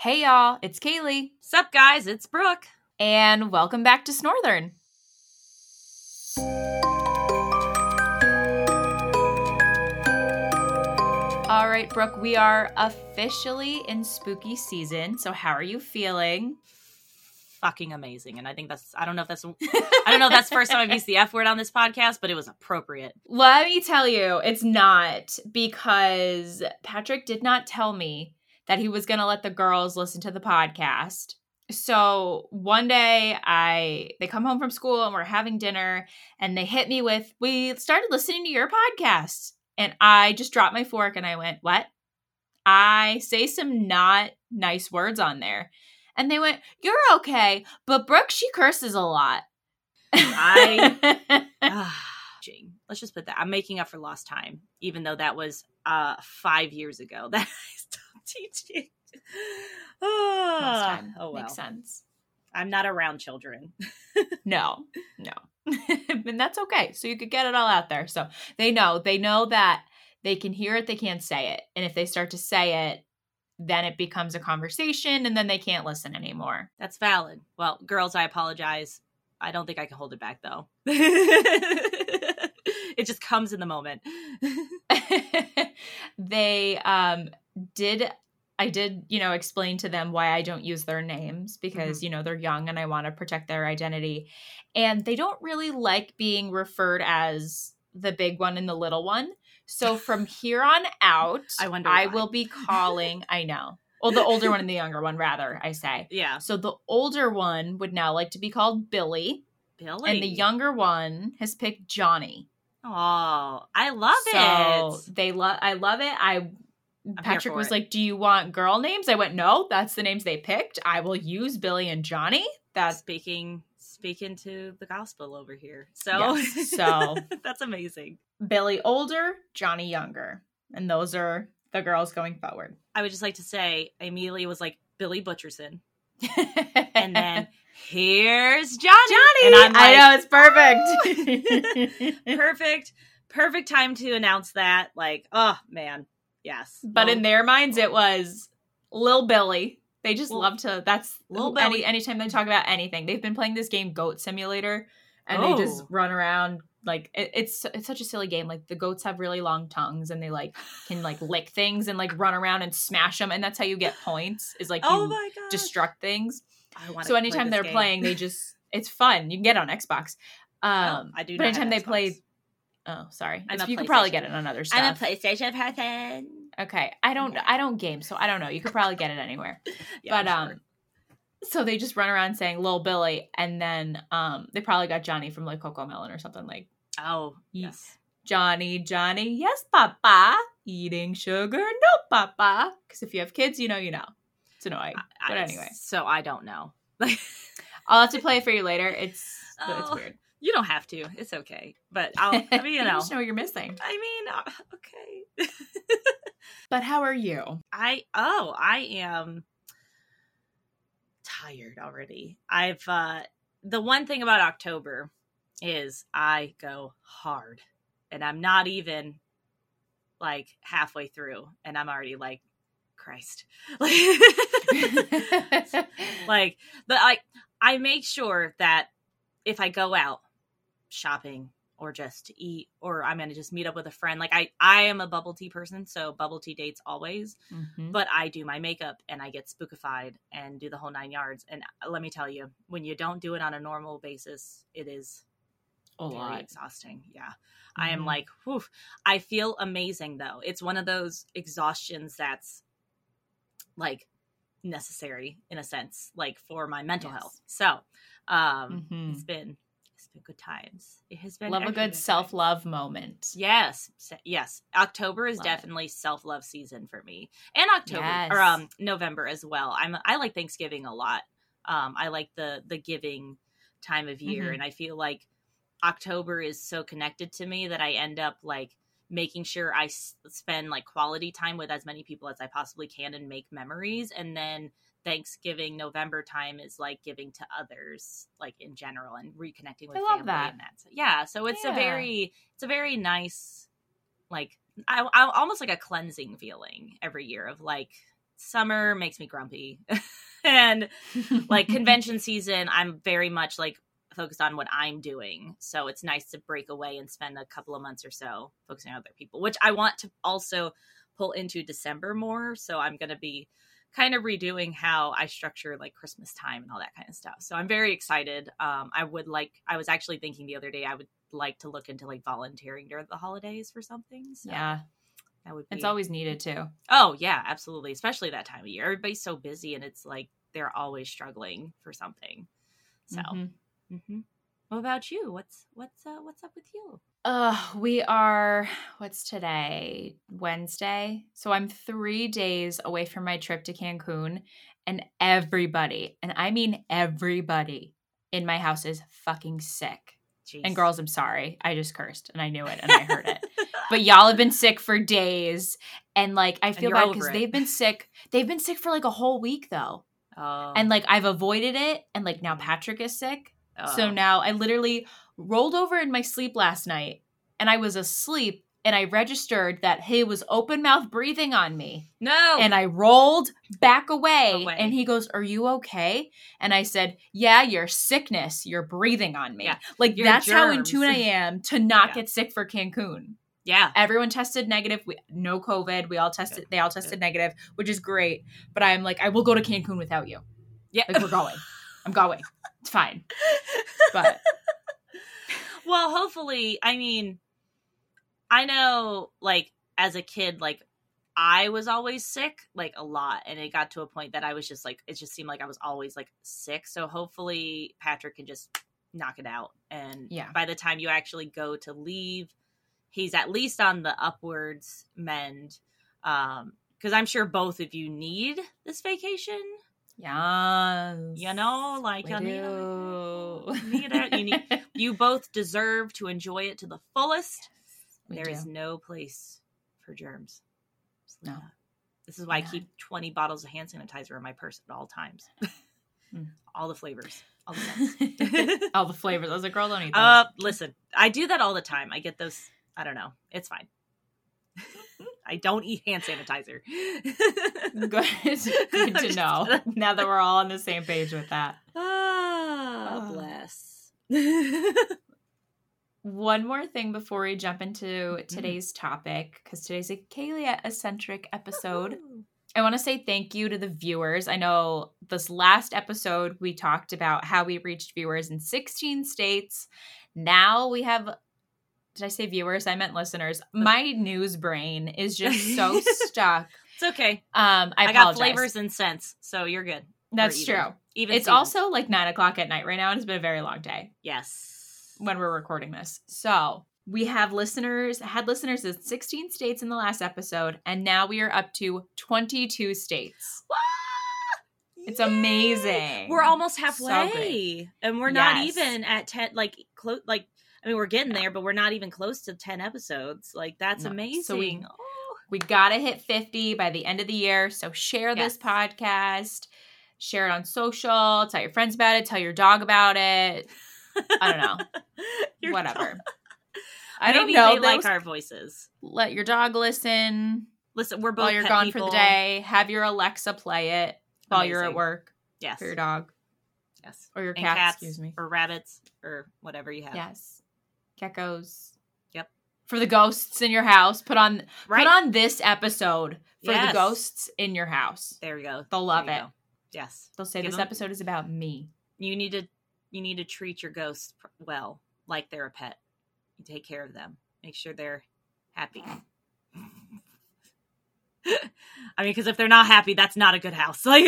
Hey y'all, it's Kaylee. Sup guys, it's Brooke. And welcome back to Snorthern. All right, Brooke, we are officially in spooky season. So how are you feeling? Fucking amazing. And I think that's I don't know if that's I don't know if that's the first time I've used the F word on this podcast, but it was appropriate. Let me tell you, it's not because Patrick did not tell me that he was going to let the girls listen to the podcast. So one day I they come home from school and we're having dinner and they hit me with we started listening to your podcast and I just dropped my fork and I went, "What?" I say some not nice words on there. And they went, "You're okay, but Brooke she curses a lot." I let's just put that. I'm making up for lost time, even though that was uh five years ago that teaching. oh, oh well. Makes sense. I'm not around children. no, no. and that's okay. So you could get it all out there. So they know, they know that they can hear it, they can't say it. And if they start to say it, then it becomes a conversation and then they can't listen anymore. That's valid. Well, girls, I apologize. I don't think I can hold it back though. it just comes in the moment. they um did I did, you know, explain to them why I don't use their names because, mm-hmm. you know, they're young and I want to protect their identity. And they don't really like being referred as the big one and the little one. So from here on out, I wonder I will be calling, I know. Well, the older one and the younger one, rather, I say. Yeah. So the older one would now like to be called Billy. Billy. And the younger one has picked Johnny. Oh, I love so it. They love I love it. I I'm Patrick was it. like, "Do you want girl names?" I went, "No, that's the names they picked. I will use Billy and Johnny." That's speaking speaking to the gospel over here. So yes, so that's amazing. Billy older, Johnny younger. And those are the girls going forward. I would just like to say I immediately was like Billy Butcherson. and then here's Johnny. Johnny. Like, I know it's perfect. perfect. Perfect time to announce that. Like, oh man, Yes. But in their minds, it was Lil Billy. They just love to. That's Lil Billy. Any, anytime they talk about anything, they've been playing this game, Goat Simulator, and oh. they just oh. run around like it, it's it's such a silly game. Like the goats have really long tongues, and they like can like lick things and like run around and smash them, and that's how you get points. Is like oh you destruct things. so anytime they're game. playing, they just it's fun. You can get it on Xbox. Um, oh, I do. But anytime they play Oh, sorry. you could probably get it on other stuff. I'm a PlayStation person. Okay, I don't. Yeah. I don't game, so I don't know. You could probably get it anywhere. yeah, but um, so they just run around saying "Lil Billy," and then um, they probably got Johnny from like CoComelon or something like. Oh yes. Johnny, Johnny, yes, Papa. Eating sugar, no, Papa. Because if you have kids, you know, you know. It's annoying. I, but anyway, so I don't know. I'll have to play it for you later. It's oh. it's weird. You don't have to. It's okay. But I'll, I mean, you know. just know what you're missing. I mean, uh, okay. but how are you? I, oh, I am tired already. I've, uh, the one thing about October is I go hard and I'm not even like halfway through and I'm already like, Christ. like, like, but like, I make sure that if I go out, shopping or just to eat or i'm to just meet up with a friend like i i am a bubble tea person so bubble tea dates always mm-hmm. but i do my makeup and i get spookified and do the whole nine yards and uh, let me tell you when you don't do it on a normal basis it is a very lot. exhausting yeah mm-hmm. i am mm-hmm. like whew. i feel amazing though it's one of those exhaustions that's like necessary in a sense like for my mental yes. health so um mm-hmm. it's been been good times. It has been love a good self love moment. Yes, yes. October is love definitely self love season for me, and October yes. or um November as well. I'm I like Thanksgiving a lot. Um, I like the the giving time of year, mm-hmm. and I feel like October is so connected to me that I end up like making sure I s- spend like quality time with as many people as I possibly can and make memories, and then Thanksgiving, November time is like giving to others, like in general, and reconnecting with I love family that. and that. So, yeah, so it's yeah. a very, it's a very nice, like I, I almost like a cleansing feeling every year of like summer makes me grumpy. and like convention season, I'm very much like focused on what I'm doing. So it's nice to break away and spend a couple of months or so focusing on other people, which I want to also pull into December more. So I'm going to be kind of redoing how I structure like Christmas time and all that kind of stuff. So I'm very excited. Um, I would like, I was actually thinking the other day, I would like to look into like volunteering during the holidays for something. So yeah. That would be... It's always needed too. Oh, yeah, absolutely. Especially that time of year. Everybody's so busy and it's like they're always struggling for something. So, mm-hmm. Mm-hmm. What about you? What's what's uh, what's up with you? Uh, we are what's today? Wednesday. So I'm 3 days away from my trip to Cancun and everybody, and I mean everybody in my house is fucking sick. Jeez. And girls, I'm sorry. I just cursed and I knew it and I heard it. but y'all have been sick for days. And like I feel bad because they've been sick. They've been sick for like a whole week though. Oh. And like I've avoided it. And like now Patrick is sick. Oh. So now I literally rolled over in my sleep last night and I was asleep and I registered that he was open mouth breathing on me. No. And I rolled back away, away, and he goes, Are you okay? And I said, Yeah, your sickness, you're breathing on me. Yeah. Like your that's germs. how in tune I am to not yeah. get sick for Cancun. Yeah. Everyone tested negative. We, no COVID. We all tested, Good. they all tested Good. negative, which is great. But I'm like, I will go to Cancun without you. Yeah. Like we're going. I'm going. It's fine. But well, hopefully, I mean, I know like as a kid, like I was always sick, like a lot. And it got to a point that I was just like, it just seemed like I was always like sick. So hopefully Patrick can just knock it out. And yeah. by the time you actually go to leave, he's at least on the upwards mend. Um, because I'm sure both of you need this vacation. Yeah, you know, like you need, it. You need. You both deserve to enjoy it to the fullest. There do. is no place for germs. No. This is why I keep 20 bottles of hand sanitizer in my purse at all times. mm. All the flavors. All the, all the flavors. I was like, girl, don't eat those. Uh, listen, I do that all the time. I get those. I don't know. It's fine. I don't eat hand sanitizer. Good, Good to know. now that we're all on the same page with that. Ah, oh. bless one more thing before we jump into mm-hmm. today's topic, because today's a Kaylee eccentric episode. Ooh. I want to say thank you to the viewers. I know this last episode we talked about how we reached viewers in 16 states. Now we have did I say viewers? I meant listeners. My news brain is just so stuck. It's okay. Um, I, I got flavors and scents, so you're good. That's true. Even it's also like nine o'clock at night right now, and it's been a very long day. Yes when we're recording this. So we have listeners, had listeners in 16 states in the last episode, and now we are up to 22 states. It's amazing. We're almost halfway, so and we're not even at ten. Like close, like I mean, we're getting there, but we're not even close to ten episodes. Like that's no. amazing. So we, oh. we gotta hit fifty by the end of the year. So share yes. this podcast, share it on social, tell your friends about it, tell your dog about it. I don't know. Whatever. I don't know. They like our voices. Let your dog listen. Listen, we're both while you're gone people. for the day. Have your Alexa play it while Amazing. you're at work. Yes. For your dog. Yes. Or your cat, cats, excuse me. Or rabbits or whatever you have. Yes. Geckos. Yep. For the ghosts in your house, put on right. put on this episode for yes. the ghosts in your house. There you go. They'll love it. Go. Yes. They'll say Give this them, episode is about me. You need to you need to treat your ghosts well, like they're a pet. You take care of them. Make sure they're happy. I mean, because if they're not happy, that's not a good house. Like,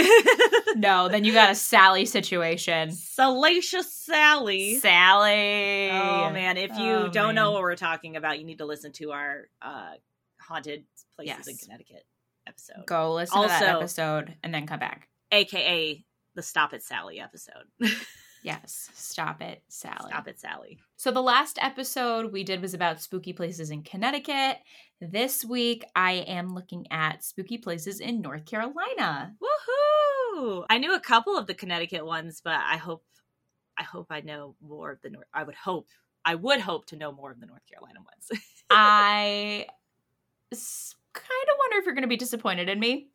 no, then you got a Sally situation. Salacious Sally. Sally. Oh man, if you oh, don't man. know what we're talking about, you need to listen to our uh, haunted places yes. in Connecticut episode. Go listen also, to that episode and then come back. AKA the Stop It Sally episode. Yes. Stop it, Sally. Stop it, Sally. So the last episode we did was about spooky places in Connecticut. This week I am looking at spooky places in North Carolina. Woohoo! I knew a couple of the Connecticut ones, but I hope I hope I know more of the North I would hope I would hope to know more of the North Carolina ones. I kind of wonder if you're going to be disappointed in me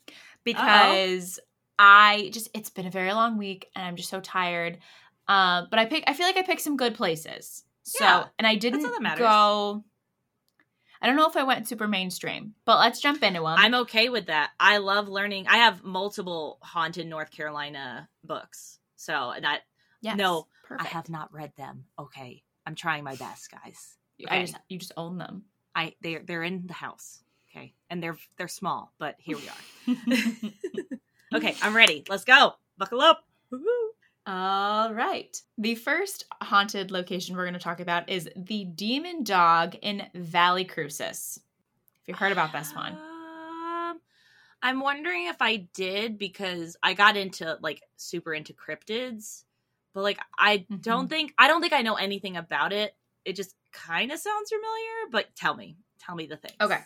because Uh-oh. I just it's been a very long week and I'm just so tired. Um, but I pick I feel like I picked some good places. So yeah, and I didn't go I don't know if I went super mainstream, but let's jump into them. I'm okay with that. I love learning. I have multiple haunted North Carolina books. So, and that yes, no, perfect. I have not read them. Okay. I'm trying my best, guys. Okay. I just you just own them. I they're they're in the house. Okay. And they're they're small, but here we are. okay, I'm ready. Let's go. Buckle up. Woo-hoo. All right. The first haunted location we're going to talk about is the Demon Dog in Valley Crucis. Have you heard about this one? Um, I'm wondering if I did because I got into like super into cryptids, but like I mm-hmm. don't think I don't think I know anything about it. It just kind of sounds familiar, but tell me, tell me the thing. Okay.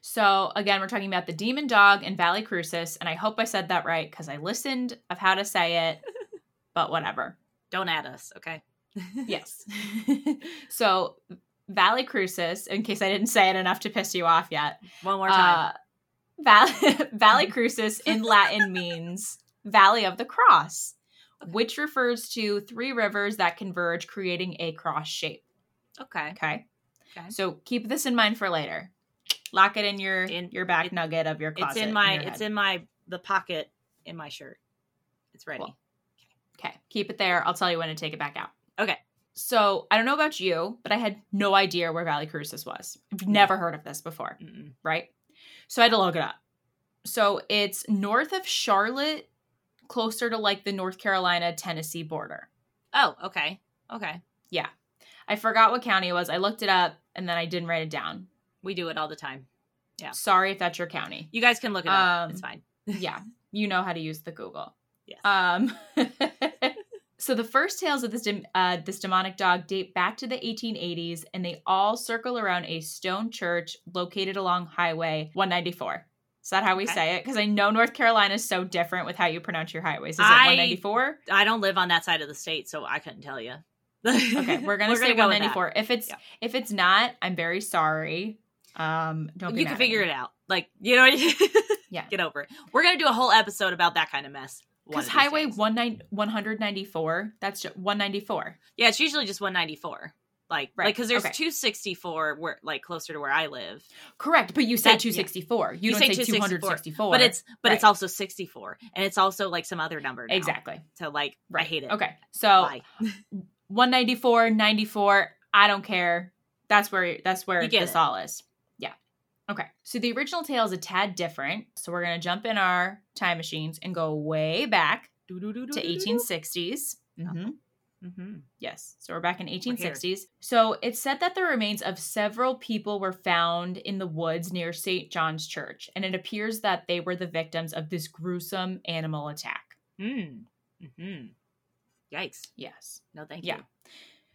So again, we're talking about the Demon Dog in Valley Crucis, and I hope I said that right because I listened of how to say it. but whatever. Don't add us, okay? yes. so Valley Crucis, in case I didn't say it enough to piss you off yet. One more time. Uh, Val- Valley Crucis in Latin means Valley of the Cross, okay. which refers to three rivers that converge, creating a cross shape. Okay. Okay. Okay. So keep this in mind for later. Lock it in your in your back it, nugget of your closet. It's in my in it's in my the pocket in my shirt. It's ready. Cool. Okay, keep it there. I'll tell you when to take it back out. Okay. So I don't know about you, but I had no idea where Valley Crucis was. I've never heard of this before, Mm-mm. right? So I had to look it up. So it's north of Charlotte, closer to like the North Carolina Tennessee border. Oh, okay. Okay. Yeah. I forgot what county it was. I looked it up and then I didn't write it down. We do it all the time. Yeah. Sorry if that's your county. You guys can look it up. Um, it's fine. yeah. You know how to use the Google. Yes. Um, so the first tales of this uh, this demonic dog date back to the 1880s, and they all circle around a stone church located along Highway 194. Is that how we okay. say it? Because I know North Carolina is so different with how you pronounce your highways. Is it 194? I don't live on that side of the state, so I couldn't tell you. okay, we're gonna we're say gonna 194. If it's yeah. if it's not, I'm very sorry. Um, don't you can figure it out. Like you know, yeah, get over it. We're gonna do a whole episode about that kind of mess. Because Highway one nine one hundred ninety four, that's just 194. Yeah, it's usually just 194. Like, right. like because there's okay. 264 where like closer to where I live. Correct, but you say 264. Yeah. You, you, don't say, say 264. But it's but right. it's also 64, and it's also like some other number. Now. Exactly. So like, right. I hate it. Okay, so 194, 94. I don't care. That's where that's where this it. all is. Okay, so the original tale is a tad different. So we're going to jump in our time machines and go way back to 1860s. Mm-hmm. Mm-hmm. Yes, so we're back in 1860s. So it's said that the remains of several people were found in the woods near St. John's Church, and it appears that they were the victims of this gruesome animal attack. Mm. Mm-hmm. Yikes. Yes. No, thank you. Yeah.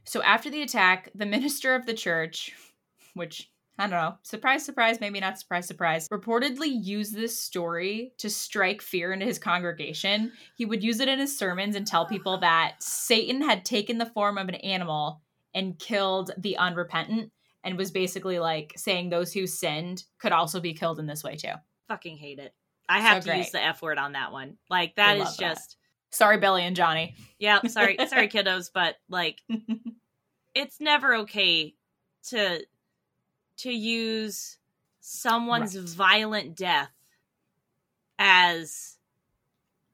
So after the attack, the minister of the church, which I don't know. Surprise, surprise, maybe not surprise, surprise. Reportedly used this story to strike fear into his congregation. He would use it in his sermons and tell people that Satan had taken the form of an animal and killed the unrepentant and was basically like saying those who sinned could also be killed in this way too. Fucking hate it. I have so to use the F word on that one. Like that is just that. Sorry Billy and Johnny. Yeah, sorry sorry kiddos, but like it's never okay to to use someone's right. violent death as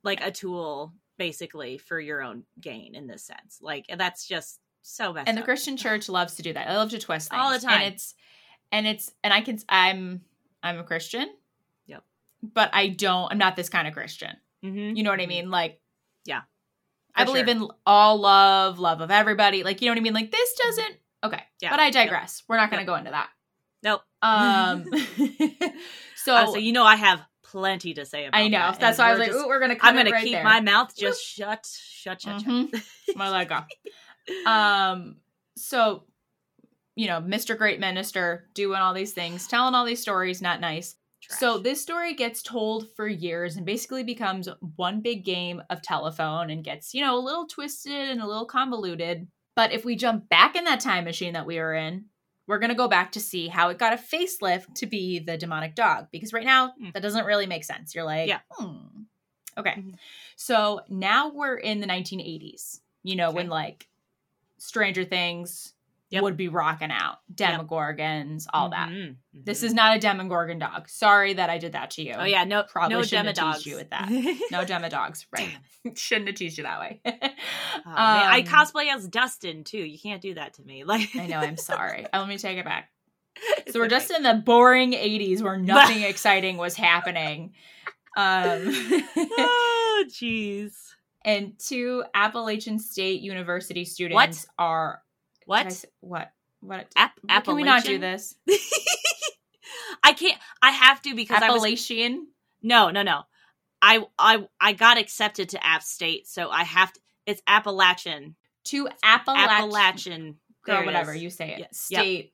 like a tool basically for your own gain in this sense. Like that's just so bad and the christian church loves to do that. I love to twist things. all the time and it's and it's and i can i'm i'm a christian. Yep. But i don't i'm not this kind of christian. Mm-hmm. you know what i mean? Like yeah. I believe sure. in all love love of everybody. Like you know what i mean? Like this doesn't okay. Yeah. But i digress. Yep. we're not going to yep. go into that Nope. Um. so, uh, so you know, I have plenty to say about. It. I know. That. That's why I was like, just, "Ooh, we're gonna." I'm gonna right keep there. my mouth just shut, shut, shut, mm-hmm. shut. My leg off. Um. So, you know, Mr. Great Minister doing all these things, telling all these stories, not nice. Trash. So this story gets told for years and basically becomes one big game of telephone and gets, you know, a little twisted and a little convoluted. But if we jump back in that time machine that we were in, we're going to go back to see how it got a facelift to be the demonic dog because right now mm. that doesn't really make sense. You're like, yeah. Hmm. Okay. Mm-hmm. So now we're in the 1980s, you know, okay. when like Stranger Things, yep. would be rocking out. Demogorgons, yep. all that. Mm-hmm. Mm-hmm. This is not a Demogorgon dog. Sorry that I did that to you. Oh yeah, no, probably no shouldn't have teased you with that. No Demodogs, right? shouldn't have teased you that way. oh, um, I cosplay as Dustin too. You can't do that to me. Like I know. I'm sorry. Let me take it back. So we're okay. just in the boring 80s where nothing exciting was happening. Um, oh, jeez. And two Appalachian State University students what? are what? What? What? App- Can we not do this? I can't. I have to because Appalachian. I was, no, no, no. I I I got accepted to App State, so I have to. It's Appalachian. To Appalachian. Appalachian. Girl, whatever you say it. Yes. State yep.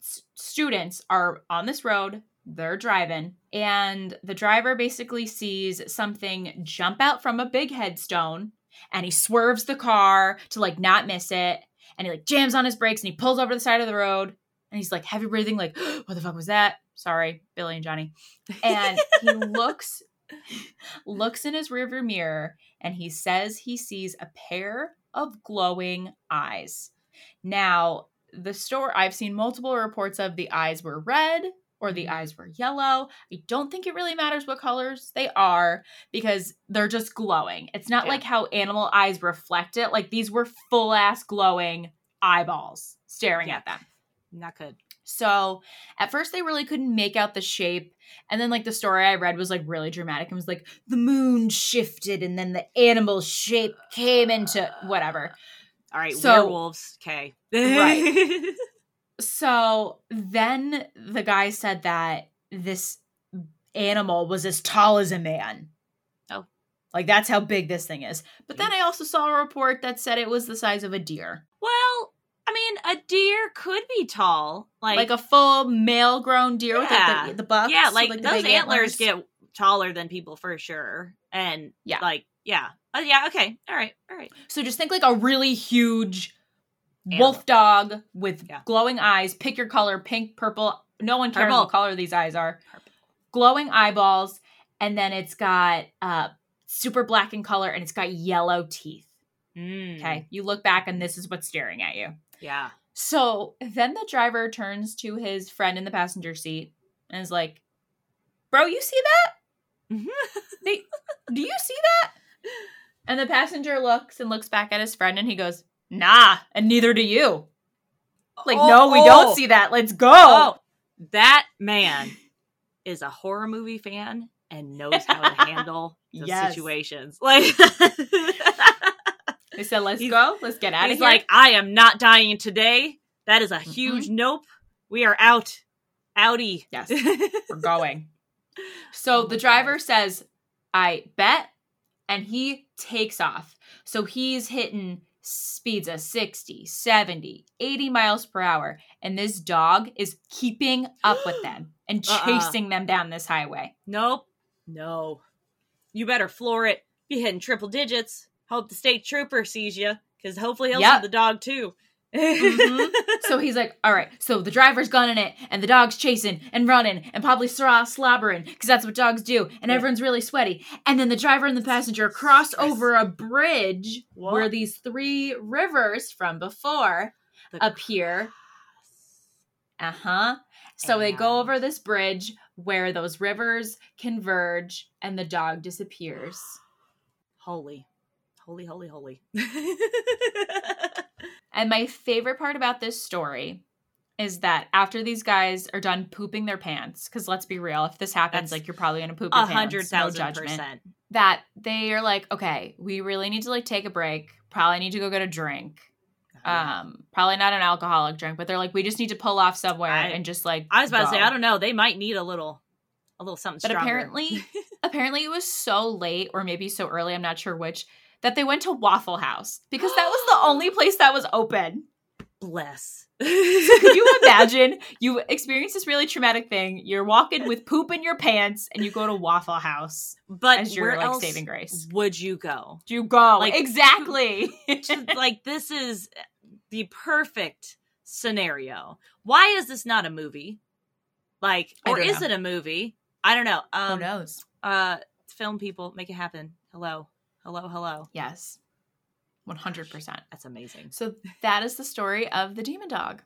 s- students are on this road. They're driving, and the driver basically sees something jump out from a big headstone, and he swerves the car to like not miss it and he like jams on his brakes and he pulls over the side of the road and he's like heavy breathing, like, what the fuck was that? Sorry, Billy and Johnny. And he looks looks in his rearview mirror and he says he sees a pair of glowing eyes. Now, the store I've seen multiple reports of the eyes were red or the eyes were yellow. I don't think it really matters what colors they are because they're just glowing. It's not yeah. like how animal eyes reflect it. Like these were full ass glowing eyeballs staring yeah. at them. Not good. So at first they really couldn't make out the shape. And then like the story I read was like really dramatic and was like the moon shifted and then the animal shape came into whatever. All right, so, werewolves. Okay. right. So then the guy said that this animal was as tall as a man. Oh. Like that's how big this thing is. But then I also saw a report that said it was the size of a deer. Well, I mean, a deer could be tall. Like like a full male grown deer yeah. with the, the bucks. Yeah, like, like those antlers, antlers get taller than people for sure. And yeah, like yeah. Oh yeah, okay. All right. All right. So just think like a really huge wolf dog with yeah. glowing eyes. Pick your color: pink, purple. No one cares purple. what color these eyes are. Purple. Glowing eyeballs, and then it's got uh, super black in color, and it's got yellow teeth. Mm. Okay, you look back, and this is what's staring at you. Yeah. So then the driver turns to his friend in the passenger seat and is like, "Bro, you see that? they, do you see that?" And the passenger looks and looks back at his friend, and he goes, nah, and neither do you. Like, oh, no, we oh. don't see that. Let's go. Oh, that man is a horror movie fan and knows how to handle the yes. situations. Like they said, "Let's he's, go. Let's get out of here." He's like, "I am not dying today. That is a mm-hmm. huge nope. We are out. Outie. Yes, we're going." So oh the driver God. says, "I bet," and he takes off. So he's hitting speeds of 60, 70, 80 miles per hour. And this dog is keeping up with them and uh-uh. chasing uh-uh. them down this highway. Nope. No. You better floor it. Be hitting triple digits. Hope the state trooper sees you because hopefully he'll yep. see the dog too mm-hmm. So he's like, all right, so the driver's gunning it, and the dog's chasing and running and probably slobbering because that's what dogs do, and yeah. everyone's really sweaty. And then the driver and the passenger cross over a bridge what? where these three rivers from before the appear. Uh huh. So and... they go over this bridge where those rivers converge and the dog disappears. Holy, holy, holy, holy. And my favorite part about this story is that after these guys are done pooping their pants, because let's be real, if this happens, That's like you're probably gonna poop your a hundred thousand no percent. That they are like, okay, we really need to like take a break. Probably need to go get a drink. Um, probably not an alcoholic drink, but they're like, we just need to pull off somewhere I, and just like. I was about go. to say, I don't know, they might need a little, a little something. But stronger. apparently, apparently it was so late, or maybe so early. I'm not sure which that they went to Waffle House because that was the only place that was open. Bless. so could you imagine you experience this really traumatic thing? You're walking with poop in your pants and you go to Waffle House. But as your like saving grace. Would you go? Do you go? Like exactly. like this is the perfect scenario. Why is this not a movie? Like, or is know. it a movie? I don't know. Um, Who knows? Uh, film people, make it happen. Hello, hello, hello. Yes, one hundred percent. That's amazing. So that is the story of the demon dog.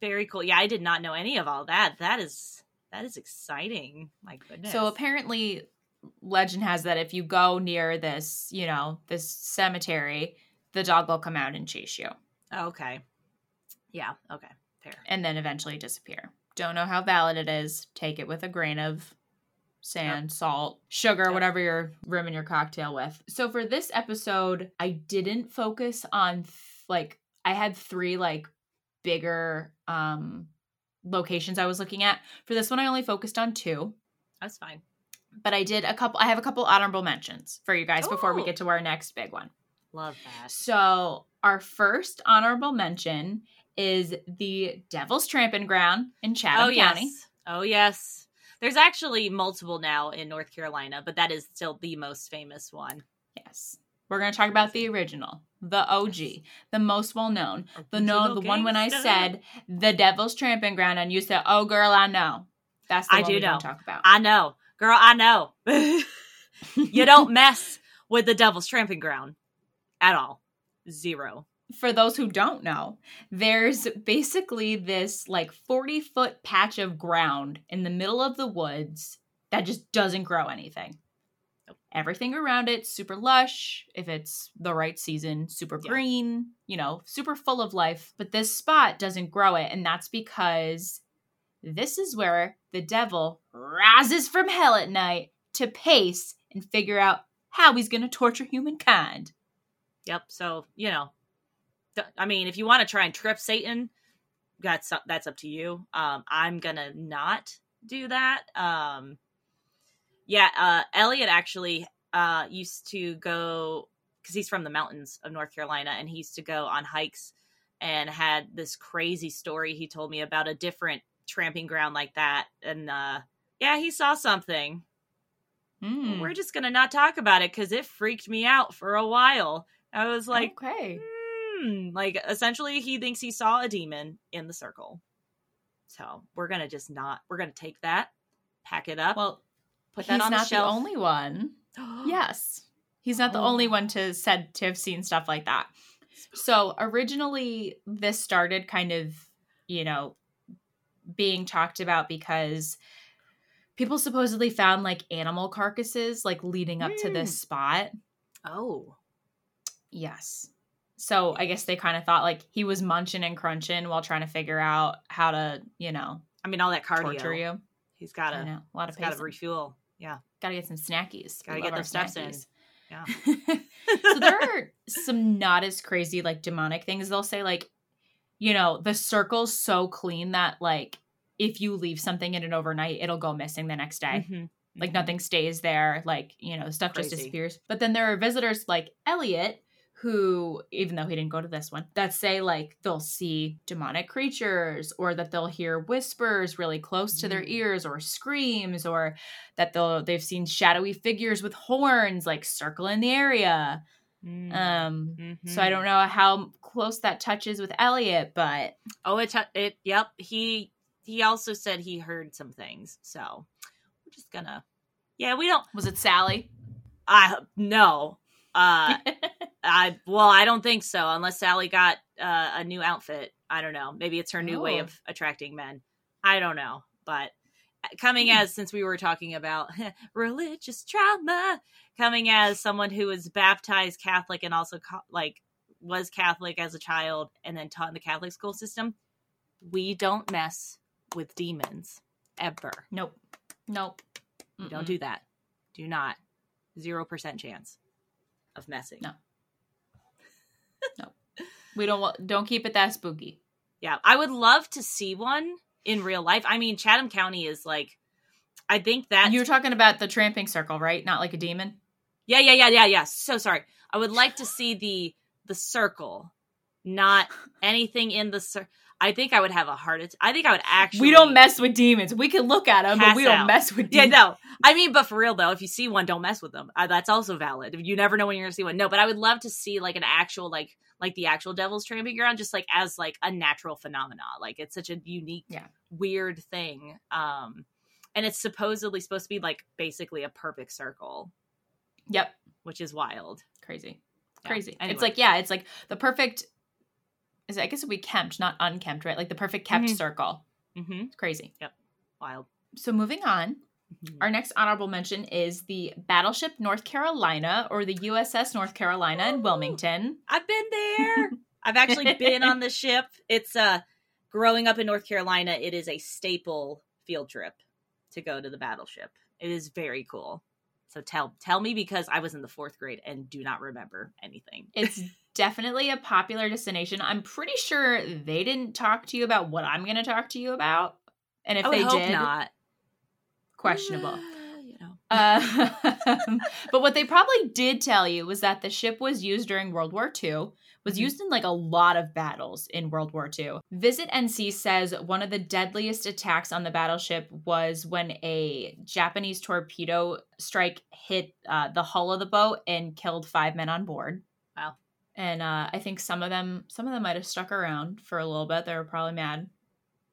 Very cool. Yeah, I did not know any of all that. That is that is exciting. My goodness. So apparently, legend has that if you go near this, you know, this cemetery, the dog will come out and chase you. Okay. Yeah. Okay. Fair. And then eventually disappear. Don't know how valid it is. Take it with a grain of sand, salt, sugar, whatever you're rimming your cocktail with. So for this episode, I didn't focus on th- like I had three like bigger um locations I was looking at. For this one I only focused on two. That's fine. But I did a couple I have a couple honorable mentions for you guys Ooh. before we get to our next big one. Love that. So our first honorable mention is the Devil's Tramping Ground in Chatham oh, County. Yes. Oh yes. There's actually multiple now in North Carolina, but that is still the most famous one. Yes. We're going to talk about the original, the OG, the most well known, the no, the one when I said the Devil's Tramping Ground, and you said, "Oh, girl, I know." That's the I do know. Talk about. I know, girl. I know. you don't mess with the Devil's Tramping Ground at all. Zero for those who don't know, there's basically this like 40 foot patch of ground in the middle of the woods that just doesn't grow anything. Everything around it super lush, if it's the right season, super yeah. green, you know, super full of life. But this spot doesn't grow it, and that's because this is where the devil rises from hell at night to pace and figure out how he's going to torture humankind. Yep. So, you know, I mean, if you want to try and trip Satan, that's that's up to you. Um, I'm gonna not do that. Um, yeah, uh, Elliot actually uh, used to go because he's from the mountains of North Carolina, and he used to go on hikes and had this crazy story he told me about a different tramping ground like that. And uh, yeah, he saw something. Mm. We're just gonna not talk about it because it freaked me out for a while. I was like, okay. Mm, hmm, like essentially he thinks he saw a demon in the circle. So we're gonna just not. We're gonna take that, pack it up. Well, put that on not the, the only one. yes, he's not the oh. only one to said to have seen stuff like that. So originally, this started kind of, you know, being talked about because people supposedly found like animal carcasses like leading up mm. to this hmm. spot. Oh. Yes. So I guess they kind of thought like he was munching and crunching while trying to figure out how to, you know, I mean, all that cardio. Torture you. He's got to, a lot of, got to refuel. Yeah, got to get some snackies. Got to get those steps in. Yeah. so there are some not as crazy like demonic things. They'll say like, you know, the circle's so clean that like if you leave something in it overnight, it'll go missing the next day. Mm-hmm. Like mm-hmm. nothing stays there. Like you know, stuff Crazy. just disappears. But then there are visitors like Elliot who, even though he didn't go to this one, that say like they'll see demonic creatures or that they'll hear whispers really close to their mm. ears or screams or that they'll they've seen shadowy figures with horns like circle in the area. Mm. Um mm-hmm. so I don't know how close that touches with Elliot, but oh it it yep, he he also said he heard some things. So we're just gonna Yeah, we don't Was it Sally? I no. Uh I well, I don't think so. Unless Sally got uh, a new outfit. I don't know. Maybe it's her new oh. way of attracting men. I don't know. But uh, coming hmm. as since we were talking about religious trauma, coming as someone who was baptized Catholic and also like was Catholic as a child and then taught in the Catholic school system, we don't mess with demons ever. Nope. Nope. We don't do that. Do not. Zero percent chance of messing. No no, we don't want. Don't keep it that spooky. Yeah, I would love to see one in real life. I mean, Chatham County is like, I think that you're talking about the tramping circle, right? Not like a demon. Yeah, yeah, yeah, yeah, yeah. So sorry. I would like to see the the circle, not anything in the. Sur- I think I would have a heart attack. I think I would actually. We don't mess with demons. We can look at them, but we don't out. mess with Yeah, no. I mean, but for real though, if you see one, don't mess with them. Uh, that's also valid. You never know when you're gonna see one. No, but I would love to see like an actual like like the actual devil's tramping ground, just like as like a natural phenomena. Like it's such a unique, Yeah. weird thing. Um, and it's supposedly supposed to be like basically a perfect circle, Yep. which is wild. Crazy. Yeah. Crazy. Anyway. It's like, yeah, it's like the perfect is I guess it would be kempt, not unkempt, right? Like the perfect kept Mhm. circle. Mm-hmm. It's crazy. Yep. Wild. So moving on, Mhm. our next honorable mention is the Battleship North Carolina or the USS North Carolina in Wilmington. I've been there. I've actually been on the ship. It's uh growing up in North Carolina, it is a staple field trip to go to the battleship. It is very cool. So tell tell me because I was in the fourth grade and do not remember anything. It's definitely a popular destination. I'm pretty sure they didn't talk to you about what I'm going to talk to you about. And if they did, not. questionable. Uh, you know. Uh, but what they probably did tell you was that the ship was used during World War II, was Mhm. used in like a lot of battles in World War II. Visit NC says one of the deadliest attacks on the battleship was when a Japanese torpedo strike hit uh, the hull of the boat and killed five men on board. Wow. And uh, I think some of them, some of them might have stuck around for a little bit. They were probably mad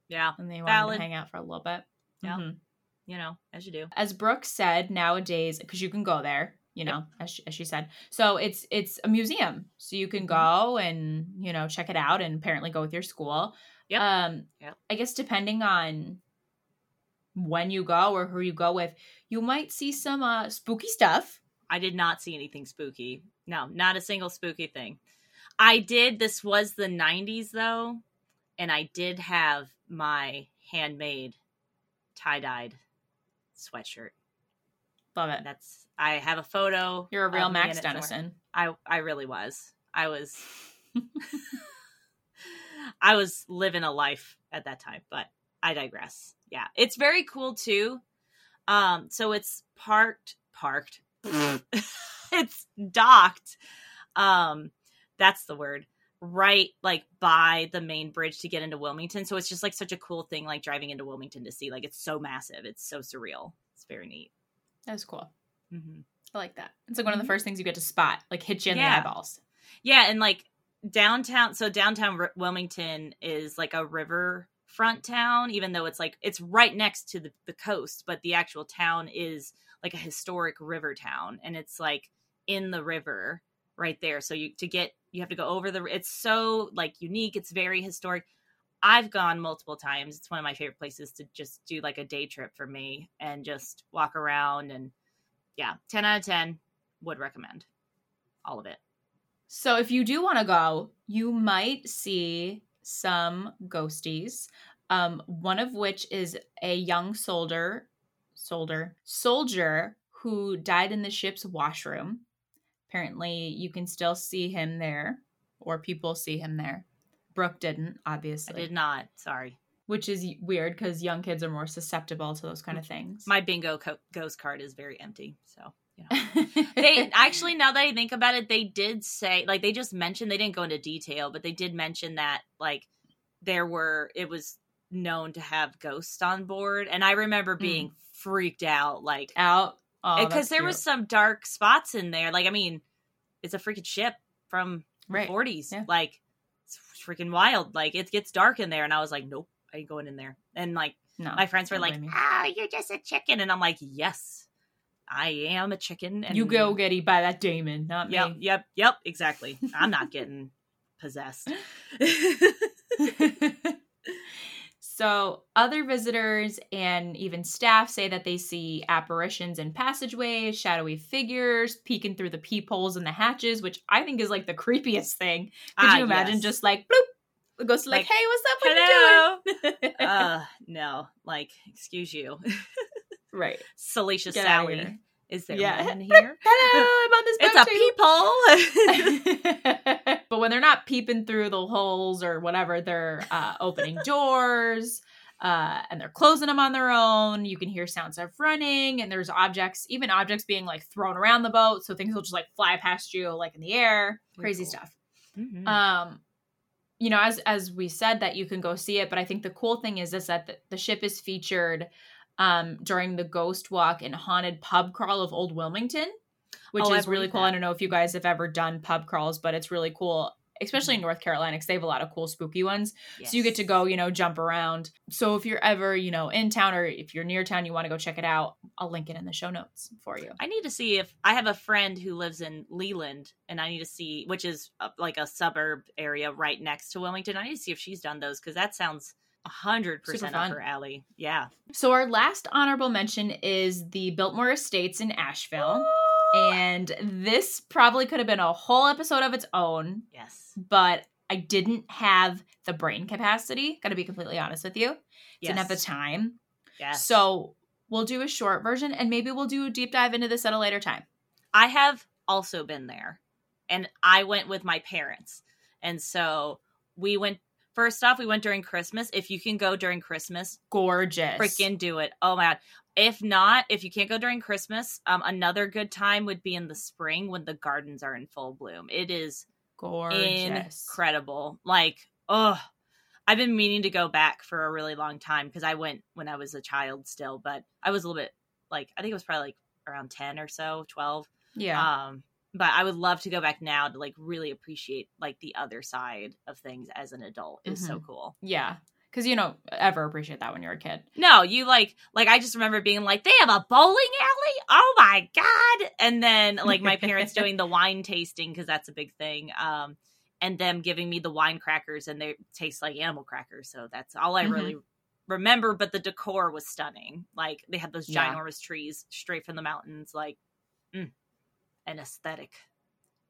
Yeah. and they wanted Valid. to hang out for a little bit. Yeah. Mhm You know, as you do. as Brooke said, nowadays because you can go there, you know, as she, as she said. So it's it's a museum, so you can go and you know check it out, and apparently go with your school. Yep. Um, Yep. I guess depending on when you go or who you go with, you might see some uh, spooky stuff. I did not see anything spooky. No, not a single spooky thing. I did. This was the 90s though, and I did have my handmade tie dyed sweatshirt. Love it. That's I have a photo. You're a real Max. Dennison. I I really was. I was. I was living a life at that time, but I digress. Yeah, it's very cool too. Um, so it's parked, parked. it's docked. Um, that's the word. Right, like by the main bridge to get into Wilmington. So it's just like such a cool thing, like driving into Wilmington to see. Like it's so massive. It's so surreal. It's very neat. That's cool. Mm-hmm. I like that. It's like one of the Mhm. first things you get to spot, like hit you in Yeah. the eyeballs. Yeah, and like downtown, so downtown R- Wilmington is like a river front town, even though it's like it's right next to the, the coast, but the actual town is like a historic river town, and it's like in the river right there. So you to get you have to go over the. It's so like unique. It's very historic. I've gone multiple times. It's one of my favorite places to just do like a day trip for me and just walk around and yeah, ten out of ten would recommend all of it. So if you do want to go, you might see some ghosties. Um, one of which is a young soldier, soldier, soldier who died in the ship's washroom. Apparently, you can still see him there, or people see him there. Brooke didn't, obviously. I did not. Sorry. which is weird because young kids are more susceptible to those kind of things. My bingo co- ghost card is very empty. So, you know. they actually, now that I think about it, they did say, like, they just mentioned, they didn't go into detail, but they did mention that, like, there were, it was known to have ghosts on board. And I remember being freaked out, like, out Oh, because there was some dark spots in there. Like, I mean, it's a freaking ship from the 40s. Yeah. Like, it's freaking wild. Like, it gets dark in there. And I was like, nope, I ain't going in there. And, like, No, my friends were like, "Oh, "Ah, you're just a chicken," and I'm like, "Yes, I am a chicken." And you go get eat by that Damon, not me. Yep, yep, yep. Exactly. I'm not getting possessed. so, other visitors and even staff say that they see apparitions in passageways, shadowy figures peeking through the peepholes and the hatches, which I think is like the creepiest thing. Could Ah, you imagine yes. just like bloop? The ghost like, Like, hey, what's up? What hello? you doing? uh, no, like, excuse you, right. Salacious Get Sally. is there Yeah. one here? Hello, I'm on this it's a peephole. but when they're not peeping through the holes or whatever, they're uh, opening doors uh, and they're closing them on their own. You can hear sounds of running, and there's objects, even objects being like thrown around the boat, so things will just like fly past you, like in the air. Very Crazy cool. stuff. Mhm. Um, you know, as as we said that you can go see it, but I think the cool thing is is that the, the ship is featured um during the ghost walk and haunted pub crawl of Old Wilmington, which oh, is really cool. That. I don't know if you guys have ever done pub crawls, but it's really cool especially in mm-hmm. North Carolina, because they have a lot of cool spooky ones. Yes. So you get to go, you know, jump around. So if you're ever, you know, in town or if you're near town, you want to go check it out, I'll link it in the show notes for you. I need to see if I have a friend who lives in Leland, and I need to see, which is like a suburb area right next to Wilmington. I need to see if she's done those because that sounds hundred percent up her alley. Yeah. So our last honorable mention is the Biltmore Estates in Asheville. And this probably could have been a whole episode of its own. Yes. But I didn't have the brain capacity, gotta be completely honest with you. Yes. Didn't have the time. Yes. So we'll do a short version and maybe we'll do a deep dive into this at a later time. I have also been there. And I went with my parents. And so we went First off, we went during Christmas. If you can go during Christmas, gorgeous. Freaking do it. Oh my god. If not, if you can't go during Christmas, um, another good time would be in the spring when the gardens are in full bloom. It is gorgeous, incredible. Like, oh, I've been meaning to go back for a really long time because I went when I was a child still, but I was a little bit like I think it was probably like around ten or so, twelve. Yeah. Um, but I would love to go back now to like really appreciate like the other side of things as an adult is mm-hmm. so cool. Yeah. Cause you don't ever appreciate that when you're a kid. No, you like like I just remember being like, they have a bowling alley? Oh my God. And then like my parents doing the wine tasting because that's a big thing. Um and them giving me the wine crackers and they taste like animal crackers. So that's all I mm-hmm. really remember. But the decor was stunning. Like they had those ginormous yeah. trees straight from the mountains. Like mm an aesthetic.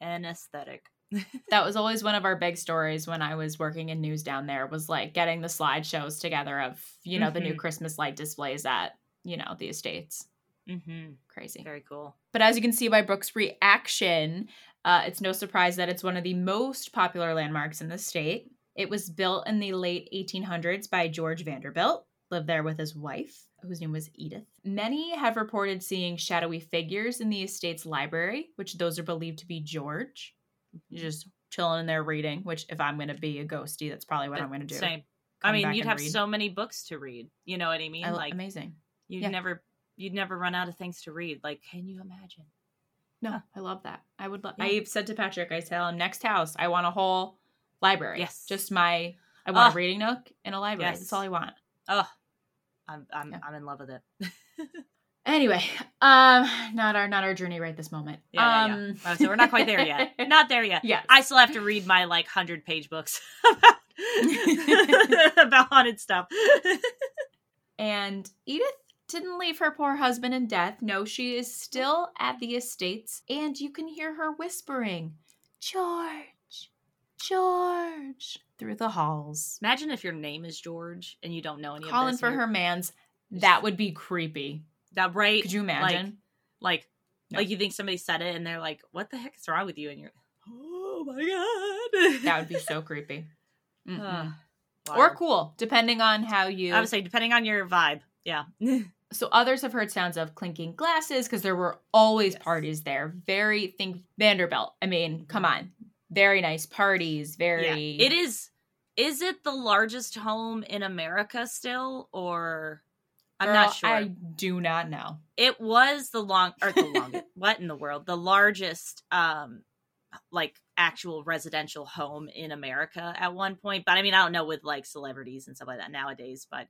An aesthetic. that was always one of our big stories when I was working in news down there was like getting the slideshows together of, you know, mm-hmm. the new mm-hmm. Christmas light displays at, you know, the estates. Mm-hmm. Crazy. Very cool. But as you can see by Brooke's reaction, uh, it's no surprise that it's one of the most popular landmarks in the state. It was built in the late 1800s by George Vanderbilt, lived there with his wife whose name was Edith. Many have reported seeing shadowy figures in the estate's library, which those are believed to be George. Mm-hmm. just chilling in there reading, which if I'm going to be a ghosty, that's probably what I'm going to do. Same. Come I mean, you'd have read. so many books to read. You know what I mean? I, like amazing. You'd yeah. never you'd never run out of things to read. Like, can you imagine? No, huh. I love that. I would love. Yeah. I said to Patrick, I tell him um, next house, I want a whole library. Yes, just my. I want a reading nook in a library. Yes. That's all I want. Oh, I'm I'm yeah. I'm in love with it. anyway, um, not our not our journey right this moment. Yeah, um, yeah, oh, so we're not quite there yet. not there yet. Yeah, I still have to read my like hundred page books about about haunted stuff. and Edith didn't leave her poor husband in death. No, she is still at the estates, and you can hear her whispering, "George, George." through the halls. Imagine if your name is George and you don't know any Calling for her man's. That would be creepy. That right? Could you imagine? Like, like, no. like you think somebody said it and they're like, "What the heck is wrong with you?" And you're, "Oh my god." that would be so creepy. Uh, or cool, depending on how you. I would say depending on your vibe. Yeah. so others have heard sounds of clinking glasses because there were always yes. parties there. Very think Vanderbilt. I mean, come on, very nice parties. Very. Yeah. It is is it the largest home in America still, or I'm Girl, not sure. I do not know. It was the long or the longest. what in the world? The largest, um, like actual residential home in America at one point. But I mean, I don't know with like celebrities and stuff like that nowadays. But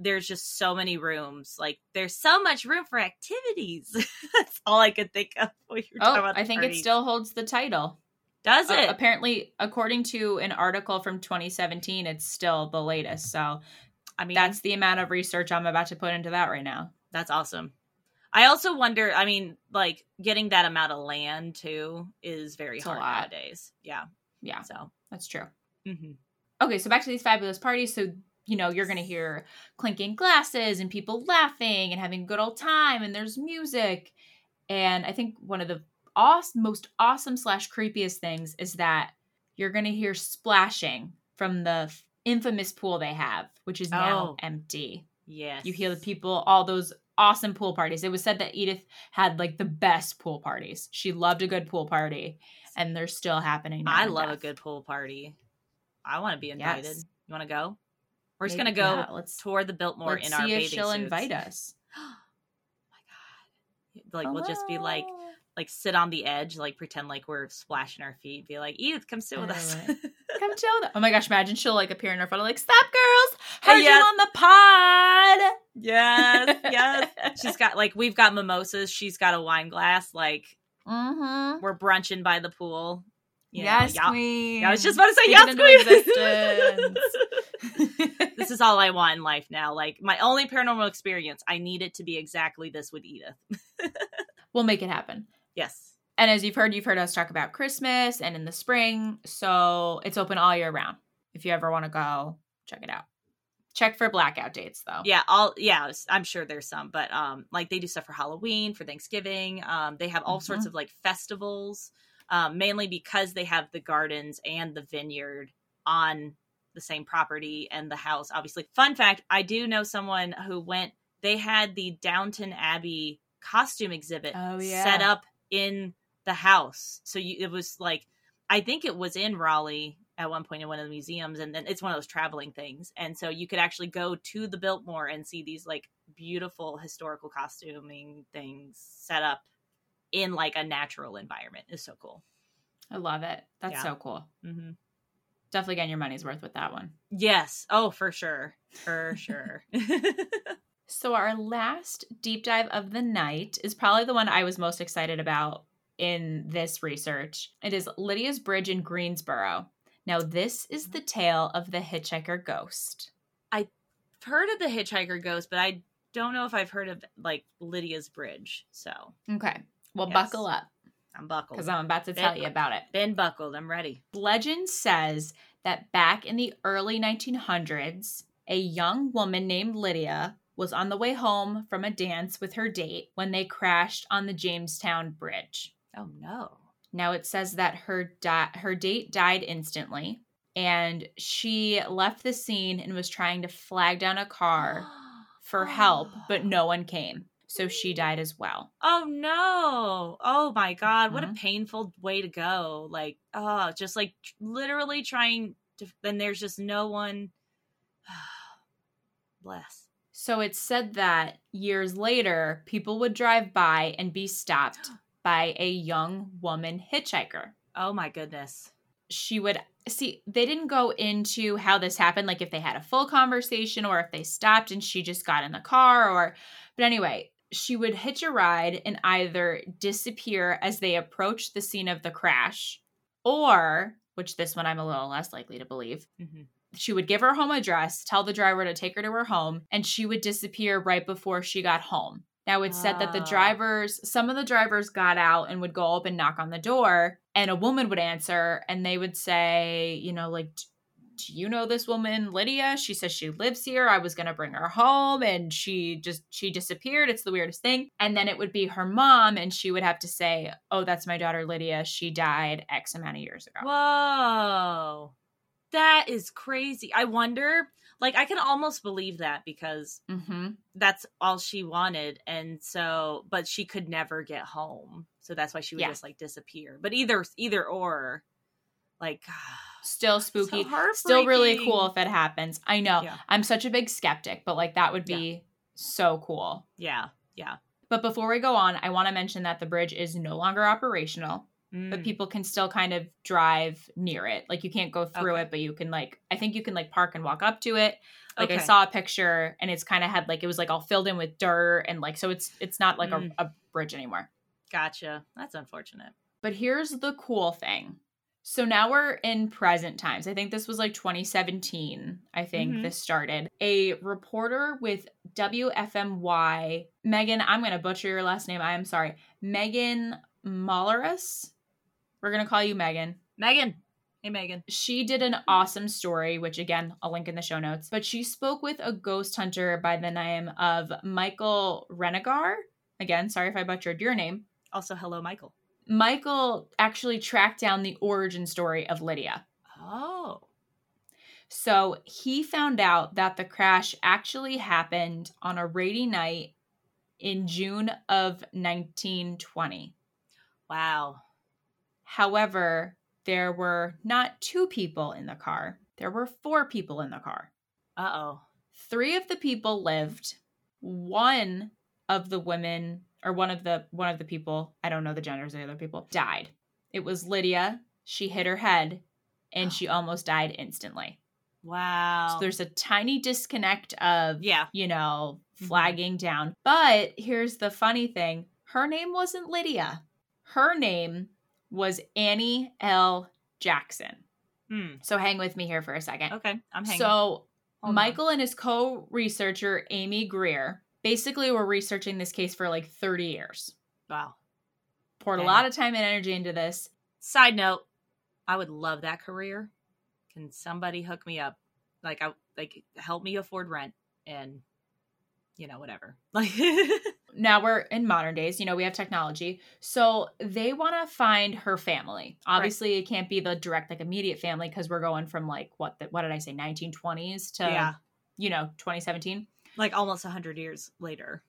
there's just so many rooms. Like there's so much room for activities. That's all I could think of. When you're oh, I think it still holds the title. Does it? Uh, apparently, according to an article from 2017, it's still the latest. So, I mean, that's the amount of research I'm about to put into that right now. That's awesome. I also wonder, I mean, like getting that amount of land too is very it's hard nowadays. Yeah. Yeah. So, that's true. Mm-hmm. Okay. So, back to these fabulous parties. So, you know, you're going to hear clinking glasses and people laughing and having a good old time, and there's music. And I think one of the awesome, most awesome slash creepiest things is that you're going to hear splashing from the infamous pool they have, which is now oh, empty. Yes. You hear the people, all those awesome pool parties. It was said that Edith had like the best pool parties. She loved a good pool party, and they're still happening. I love death. a good pool party. I want to be invited. Yes. You want to go? We're just gonna go yeah, let's, tour the Biltmore in our bathing she'll suits. invite us. oh my god! Like oh. we'll just be like, oh. Like sit on the edge, like pretend like we're splashing our feet. Be like, Edith, come sit with us. come chill. With us. Oh my gosh! Imagine she'll like appear in our photo, like, "Stop, girls! Heard yes. you on the pod." Yes, yes. She's got like we've got mimosas. She's got a wine glass. Like, mm-hmm. we're brunching by the pool. You yes, know, queen. I was just about to say yes, queen. this is all I want in life now. Like my only paranormal experience, I need it to be exactly this with Edith. we'll make it happen. Yes. And as you've heard, you've heard us talk about Christmas and in the spring. So it's open all year round. If you ever want to go, check it out. Check for blackout dates though. Yeah, all yeah, I'm sure there's some, but um like they do stuff for Halloween, for Thanksgiving. Um they have all mm-hmm. sorts of like festivals um, mainly because they have the gardens and the vineyard on the same property and the house. Obviously, fun fact: I do know someone who went. They had the Downton Abbey costume exhibit oh, yeah. set up in the house, so you, it was like I think it was in Raleigh at one point in one of the museums, and then it's one of those traveling things, and so you could actually go to the Biltmore and see these like beautiful historical costuming things set up in like a natural environment is so cool. I love it. That's yeah. so cool. Mm-hmm. Definitely getting your money's worth with that one. Yes. Oh, for sure. For sure. so, our last deep dive of the night is probably the one I was most excited about in this research. It is Lydia's Bridge in Greensboro. Now, this is the tale of the hitchhiker ghost. I've heard of the hitchhiker ghost, but I don't know if I've heard of like Lydia's Bridge. So, okay. Well, yes. buckle up. I'm buckled. Because I'm about to tell you about it. Been buckled. I'm ready. Legend says that back in the early 1900s, a young woman named Lydia was on the way home from a dance with her date when they crashed on the Jamestown Bridge. Oh no. Now it says that her di- her date died instantly and she left the scene and was trying to flag down a car for help, but no one came so she died as well. Oh no. Oh my god, mm-hmm. what a mm-hmm. painful way to go. Like, oh, just like literally trying to then there's just no one bless. So it's said that years later, people would drive by and be stopped by a young woman hitchhiker. Oh my goodness. She would see, they didn't go into how this happened, like if they had a full conversation or if they stopped and she just got in the car or, but anyway, she would hitch a ride and either disappear as they approached the scene of the crash, or, which this one I'm a little less likely to believe, mm-hmm. She would give her home address, tell the driver to take her to her home, and she would disappear right before she got home. Now it's said that the ah. drivers, some of the drivers got out and would go up and knock on the door, and a woman would answer and they would say, you know, like, do you know this woman lydia? She says she lives here. I was going to bring her home and she just she disappeared. It's the weirdest thing. And then it would be her mom and she would have to say oh that's my daughter lydia. She died x amount of years ago. Whoa that is crazy. I wonder like i can almost believe that because mm-hmm. that's all she wanted and so but she could never get home. So that's why she would yeah. just like disappear. But either either or like still spooky. So still really cool if it happens. I know. Yeah. i'm such a big skeptic but like that would be yeah. so cool. Yeah yeah. But before we go on i want to mention that the bridge is no longer operational mm. but people can still kind of drive near it like you can't go through okay. it but you can like i think you can like park and walk up to it like okay. i saw a picture and it's kind of had like it was like all filled in with dirt and like so it's it's not like mm. a, a bridge anymore gotcha that's unfortunate but here's the cool thing so now we're in present times. I think this was like 2017. I think mm-hmm. this started. A reporter with WFMY, Megan, I'm going to butcher your last name. I am sorry. Megan Mollerus. We're going to call you Megan. Megan. Hey, Megan. She did an awesome story, which again, I'll link in the show notes. But she spoke with a ghost hunter by the name of Michael Renegar. Again, sorry if I butchered your name. Also, hello, Michael. Michael actually tracked down the origin story of Lydia. Oh. So he found out that the crash actually happened on a rainy night in June of 1920. Wow. However, there were not two people in the car, there were four people in the car. Uh oh. Three of the people lived. One of the women, or one of the one of the people, I don't know the genders of the other people, died. It was Lydia. She hit her head and she almost died instantly. Wow. So there's a tiny disconnect of, Yeah. you know, flagging down. But here's the funny thing her name wasn't Lydia, her name was Annie L. Jackson. Hmm. So hang with me here for a second. Okay. I'm hanging. So Hold on. Michael and his co researcher, Amy Greer, basically were researching this case for like 30 years. Wow. Poured a lot of time and energy into this. Side note, I would love that career. Can somebody hook me up? Like I like help me afford rent and you know, whatever. Like Now we're in modern days, you know, we have technology. So they want to find her family. Obviously, it can't be the direct, like immediate family because we're going from like what, the, what did I say, 1920s to, Yeah. you know, 2017. like almost a hundred years later.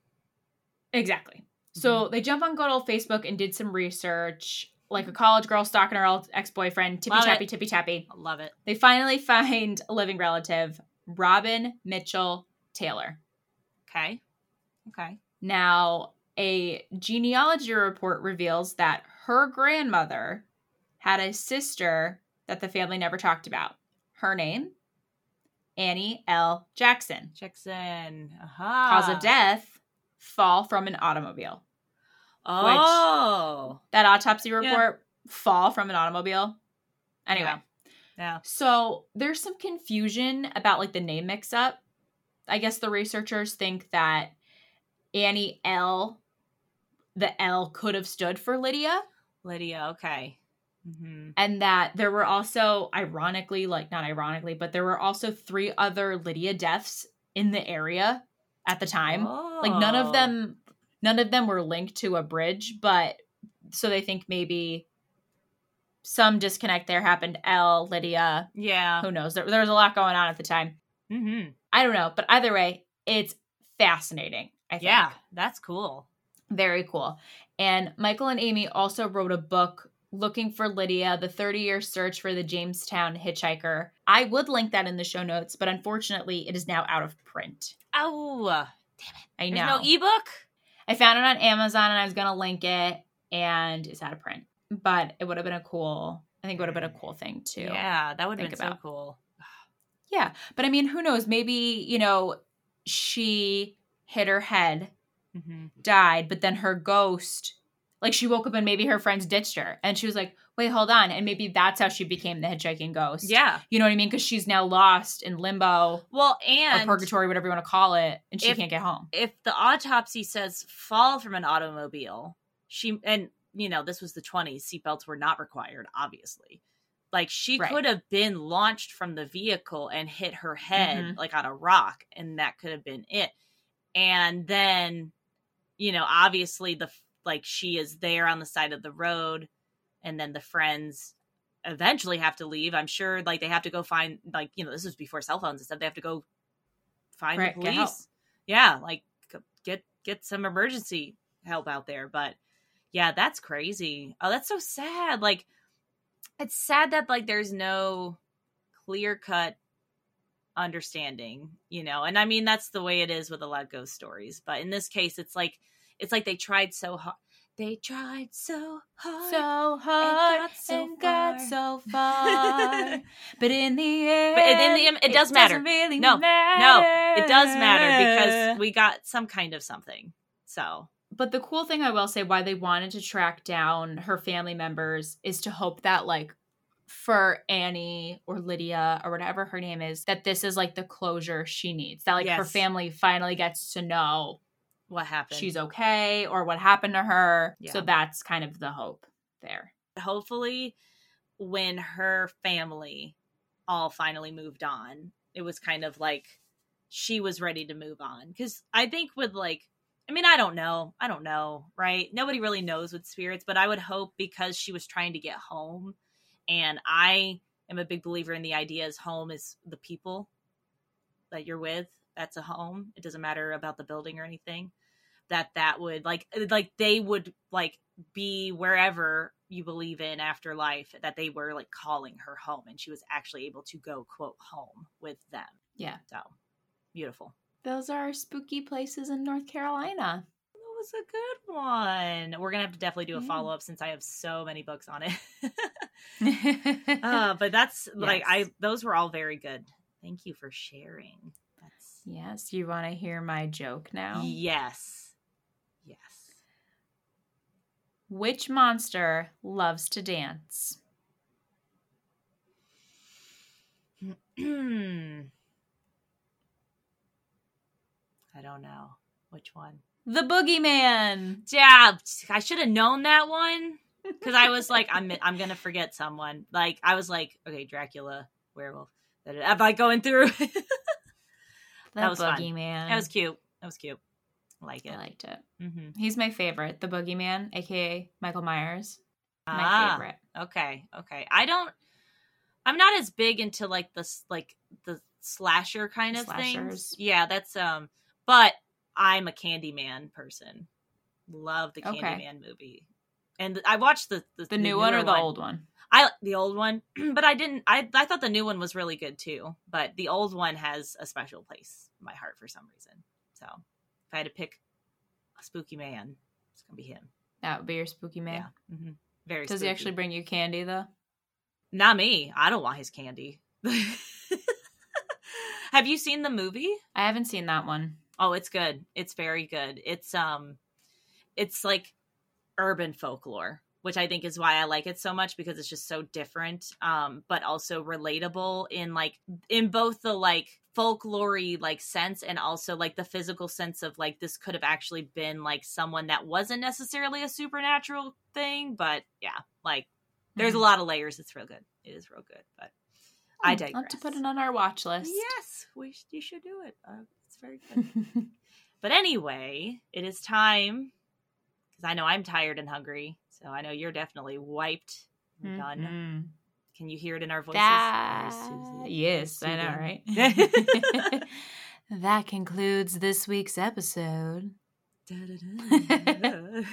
Exactly. So mm-hmm. they jump on good old Facebook and did some research, like a college girl stalking her old ex boyfriend, tippy Love tappy, it. tippy tappy. I love it. They finally find a living relative, Robin Mitchell Taylor. Okay. Okay. Now, a genealogy report reveals that her grandmother had a sister that the family never talked about. Her name, Annie L. Jackson. Jackson. Aha. Cause of death, fall from an automobile. Oh. That autopsy report, fall from an automobile. Anyway, Yeah. Yeah. so there's some confusion about like the name mix up. I guess the researchers think that Annie L, the L could have stood for Lydia, Lydia. Okay. hmm and that there were also, ironically, like not ironically, but there were also three other Lydia deaths in the area at the time. Like none Oh. of them, none of them were linked to a bridge, but so they think maybe some disconnect there happened. L, Lydia, Yeah. who knows? There, there was a lot going on at the time. hmm I don't know, but either way, it's fascinating. I think. Yeah. That's cool. very cool. And Michael and Amy also wrote a book looking for Lydia, the 30 year search for the Jamestown hitchhiker. I would link that in the show notes, but unfortunately, it is now out of print. Oh. Damn it. I There's know. no ebook. I found it on Amazon and I was going to link it, and it's out of print. But it would have been a cool, I think it would have been a cool thing too. Yeah, that would have been about. so cool. Yeah. But I mean, who knows? Maybe, you know, she hit her head hmm died, but then her ghost, like she woke up and maybe her friends ditched her. And she was like, wait, hold on. And maybe that's how she became the hitchhiking ghost. Yeah. You know what I mean? Because she's now lost in limbo Well, or and purgatory, whatever you want to call it, and she if- can't get home. if the autopsy says fall from an automobile, she and you know this was the 20s, seatbelts were not required, obviously. Like she Right. could have been launched from the vehicle and hit her head Mhm. like on a rock, and that could have been it. And then, you know, obviously the like she is there on the side of the road, and then the friends eventually have to leave. I'm sure like they have to go find like you know this was before cell phones and stuff. They have to go find Right, the police. Yeah, like get get some emergency help out there. But yeah, that's crazy. Oh, that's so sad. Like it's sad that like there's no clear cut understanding, you know. And I mean that's the way it is with a lot of ghost stories. But in this case, it's like it's like they tried so hard. They tried so hard. So hard got so and got far. so far. but in the end, But in the end, it does matter. really No, matter. it does matter because we got some kind of something. So but the cool thing I will say why they wanted to track down her family members is to hope that like for Annie or Lydia or whatever her name is that this is like the closure she needs that like her family finally gets to know what happened? she's okay or what happened to her. So that's kind of the hope there. Hopefully when her family all finally moved on it was kind of like she was ready to move on. Because i think with like i mean i don't know i don't know right? Nobody really knows with spirits but i would hope because she was trying to get home and i am a big believer in the idea is home is the people that you're with that's a home it doesn't matter about the building or anything that that would like like they would like be wherever you believe in afterlife that they were like calling her home and she was actually able to go quote home with them. Yeah. So beautiful. Those are spooky places in North Carolina. Was a good one. We're gonna have to definitely do a follow up since I have so many books on it. uh, but that's yes. like I those were all very good. Thank you for sharing. That's yes. You want to hear my joke now? Yes. Yes. Which monster loves to dance? I don't know. Which one? The Boogeyman. Yeah, I should have known that one because I was like, I'm I'm gonna forget someone. Like I was like, okay, Dracula, werewolf. Am I going through? that was Boogeyman. That was cute. That was cute. I like it. I liked it. Mm-hmm. He's my favorite. The Boogeyman, aka Michael Myers. My ah, favorite. Okay. Okay. I don't. I'm not as big into like the like the slasher kind of Slashers. things. Yeah, that's um but I'm a Candyman person. Love the Candyman okay. movie. And I watched the the, the, new one or the one. old one. I the old one, but I didn't. I I thought the new one was really good too. But the old one has a special place in my heart for some reason. So if I had to pick a spooky man, it's gonna be him. That would be your spooky man. Yeah. Mm-hmm. Very. Does spooky. he actually bring you candy though? Not me. I don't want his candy. Have you seen the movie? I haven't seen that one. Oh, it's good. It's very good. It's um it's like urban folklore, which I think is why I like it so much because it's just so different um but also relatable in like in both the like folklore like sense and also like the physical sense of like this could have actually been like someone that wasn't necessarily a supernatural thing, but yeah, like there's mm-hmm. a lot of layers. It's real good. It is real good, but I digress. I'll have to put it on our watch list. Yes, we sh- you should do it. Uh, very good. but anyway, it is time because I know I'm tired and hungry. So I know you're definitely wiped and done. Mm-hmm. Can you hear it in our voices? That... Yes, I know, right? that concludes this week's episode. oh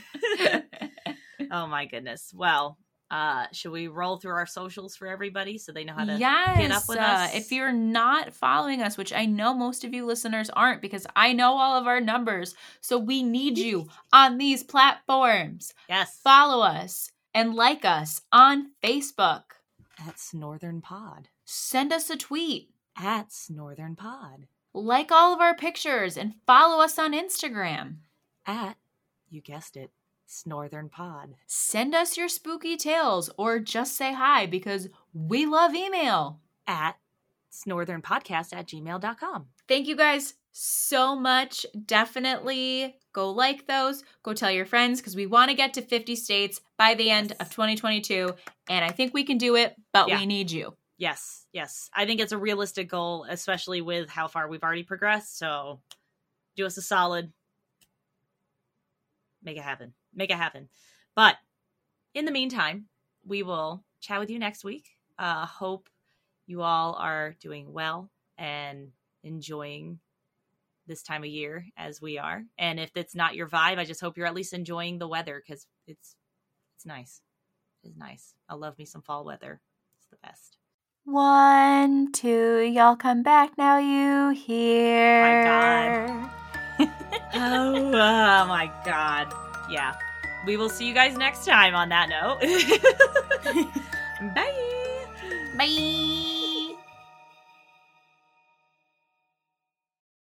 my goodness. Well, uh, should we roll through our socials for everybody so they know how to yes, get up with uh, us? If you're not following us, which I know most of you listeners aren't because I know all of our numbers. So we need you on these platforms. Yes. Follow us and like us on Facebook. That's Northern Pod. Send us a tweet. At Northern Pod. Like all of our pictures and follow us on Instagram. At, you guessed it, Northern Pod. Send us your spooky tales or just say hi because we love email. At northernpodcast at gmail.com. Thank you guys so much. Definitely go like those. Go tell your friends because we want to get to 50 states by the end yes. of 2022. And I think we can do it, but yeah. we need you. Yes, yes. I think it's a realistic goal, especially with how far we've already progressed. So do us a solid. Make it happen make it happen. But in the meantime, we will chat with you next week. Uh, hope you all are doing well and enjoying this time of year as we are. And if it's not your vibe, I just hope you're at least enjoying the weather because it's it's nice. It's nice. I love me some fall weather. It's the best. One, two, y'all come back now. You hear? My God. oh, oh my God yeah, we will see you guys next time on that note. Bye. Bye.